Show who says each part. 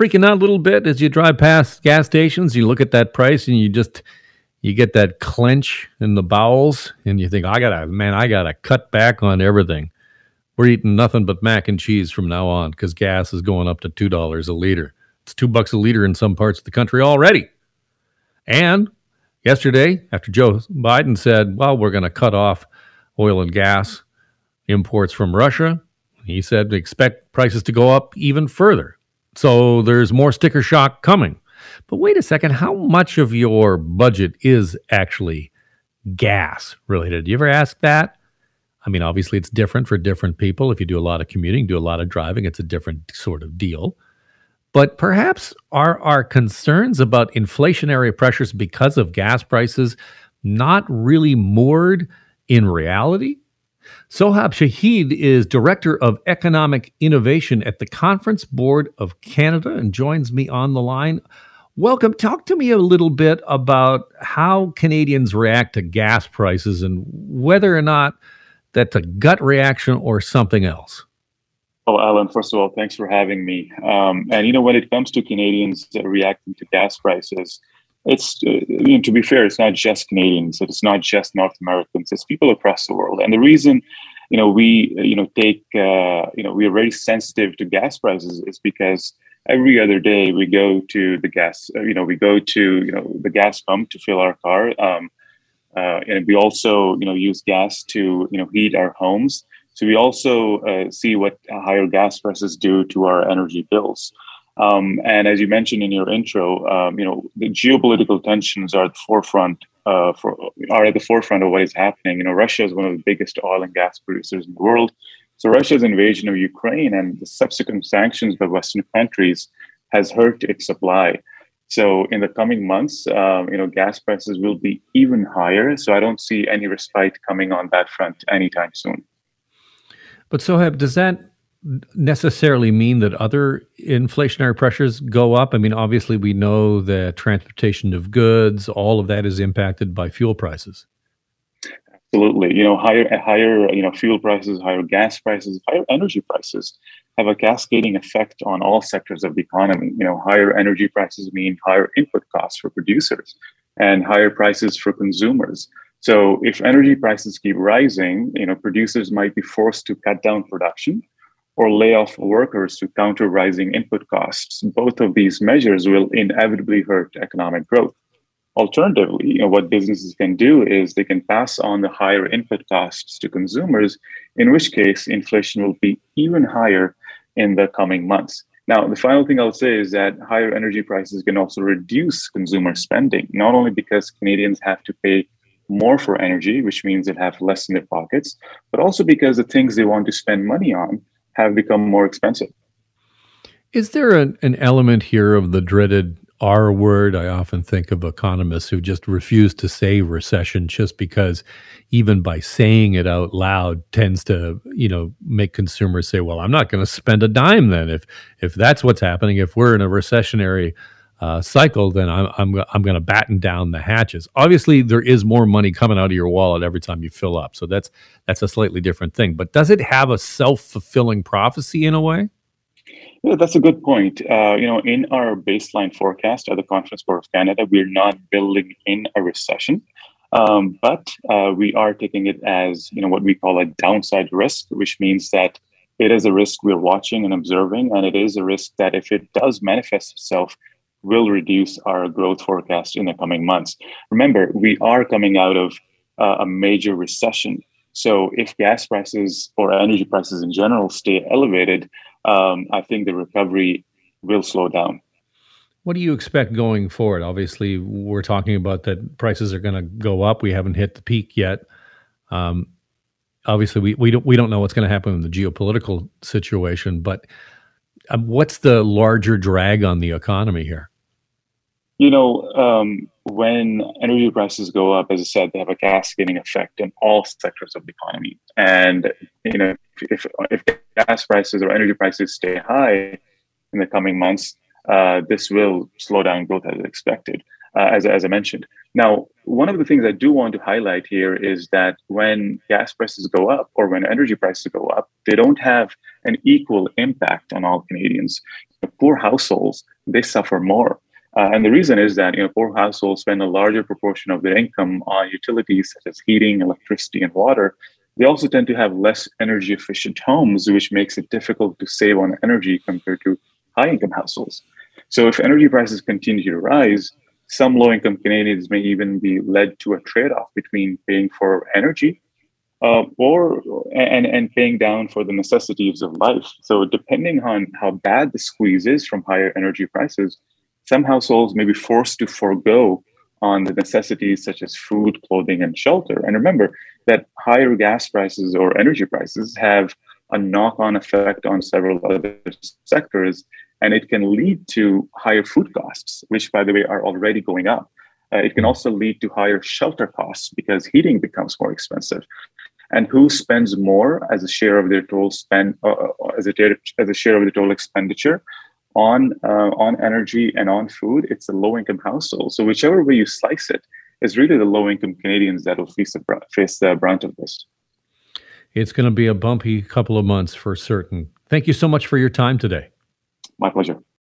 Speaker 1: freaking out a little bit as you drive past gas stations? You look at that price and you just you get that clench in the bowels, and you think, I gotta, man, I gotta cut back on everything. We're eating nothing but mac and cheese from now on because gas is going up to two dollars a liter. It's two bucks a liter in some parts of the country already. And yesterday, after Joe Biden said, "Well, we're to cut off oil and gas imports from Russia," he said, "Expect prices to go up even further." So there's more sticker shock coming. But wait a second, how much of your budget is actually gas related? Do you ever ask that? I mean, obviously, it's different for different people. If you do a lot of commuting, do a lot of driving, it's a different sort of deal. But perhaps are our concerns about inflationary pressures because of gas prices not really moored in reality? Sohab Shahid is Director of Economic Innovation at the Conference Board of Canada and joins me on the line. Welcome. Talk to me a little bit about how Canadians react to gas prices and whether or not that's a gut reaction or something else.
Speaker 2: Oh, Alan, first of all, thanks for having me. Um, and you know, when it comes to Canadians reacting to gas prices, it's uh, you know, to be fair, it's not just Canadians. It's not just North Americans. It's people across the world. And the reason, you know, we you know take uh, you know we are very sensitive to gas prices is because every other day we go to the gas. Uh, you know, we go to you know the gas pump to fill our car. Um, uh, and we also you know use gas to you know heat our homes so we also uh, see what higher gas prices do to our energy bills. Um, and as you mentioned in your intro, um, you know the geopolitical tensions are at the forefront uh, for are at the forefront of what is happening. You know, Russia is one of the biggest oil and gas producers in the world. So Russia's invasion of Ukraine and the subsequent sanctions by Western countries has hurt its supply. So in the coming months, um, you know, gas prices will be even higher. So I don't see any respite coming on that front anytime soon.
Speaker 1: But Sohab, does that necessarily mean that other inflationary pressures go up? I mean, obviously, we know that transportation of goods, all of that is impacted by fuel prices.
Speaker 2: Absolutely, you know, higher higher you know fuel prices, higher gas prices, higher energy prices have a cascading effect on all sectors of the economy. You know, higher energy prices mean higher input costs for producers and higher prices for consumers. So if energy prices keep rising, you know, producers might be forced to cut down production or lay off workers to counter rising input costs. Both of these measures will inevitably hurt economic growth. Alternatively, you know, what businesses can do is they can pass on the higher input costs to consumers, in which case inflation will be even higher in the coming months. Now, the final thing I'll say is that higher energy prices can also reduce consumer spending, not only because Canadians have to pay more for energy, which means they have less in their pockets, but also because the things they want to spend money on have become more expensive.
Speaker 1: Is there an, an element here of the dreaded R word? I often think of economists who just refuse to say recession just because even by saying it out loud tends to, you know, make consumers say, well, I'm not going to spend a dime then if if that's what's happening. If we're in a recessionary uh, cycle, then I'm I'm, I'm going to batten down the hatches. Obviously, there is more money coming out of your wallet every time you fill up, so that's that's a slightly different thing. But does it have a self fulfilling prophecy in a way?
Speaker 2: Yeah, that's a good point. Uh, you know, in our baseline forecast at the Conference Board of Canada, we're not building in a recession, um, but uh, we are taking it as you know what we call a downside risk, which means that it is a risk we're watching and observing, and it is a risk that if it does manifest itself will reduce our growth forecast in the coming months. Remember, we are coming out of uh, a major recession. So if gas prices or energy prices in general stay elevated, um, I think the recovery will slow down.
Speaker 1: What do you expect going forward? Obviously, we're talking about that prices are going to go up. We haven't hit the peak yet. Um, obviously, we, we don't we don't know what's going to happen in the geopolitical situation. But um, what's the larger drag on the economy here?
Speaker 2: You know, um, when energy prices go up, as I said, they have a cascading effect in all sectors of the economy. And you know, if if gas prices or energy prices stay high in the coming months, uh, this will slow down growth as expected, uh, as as I mentioned. Now, one of the things I do want to highlight here is that when gas prices go up or when energy prices go up, they don't have an equal impact on all Canadians. poor households they suffer more. Uh, and the reason is that you know poor households spend a larger proportion of their income on utilities such as heating, electricity, and water. They also tend to have less energy efficient homes, which makes it difficult to save on energy compared to high income households. So if energy prices continue to rise, some low income Canadians may even be led to a trade off between paying for energy uh, or and and paying down for the necessities of life. So depending on how bad the squeeze is from higher energy prices, some households may be forced to forego on the necessities such as food, clothing, and shelter. And remember that higher gas prices or energy prices have a knock-on effect on several other sectors, and it can lead to higher food costs, which, by the way, are already going up. Uh, it can also lead to higher shelter costs because heating becomes more expensive and who spends more as a share of their total spend uh, uh as a as a share of the total expenditure on uh, on energy and on food it's a low income household. So whichever way you slice it, it is really the low income canadians that will face the, face the brunt of this.
Speaker 1: It's going to be a bumpy couple of months for certain. Thank you so much for your time today.
Speaker 2: My pleasure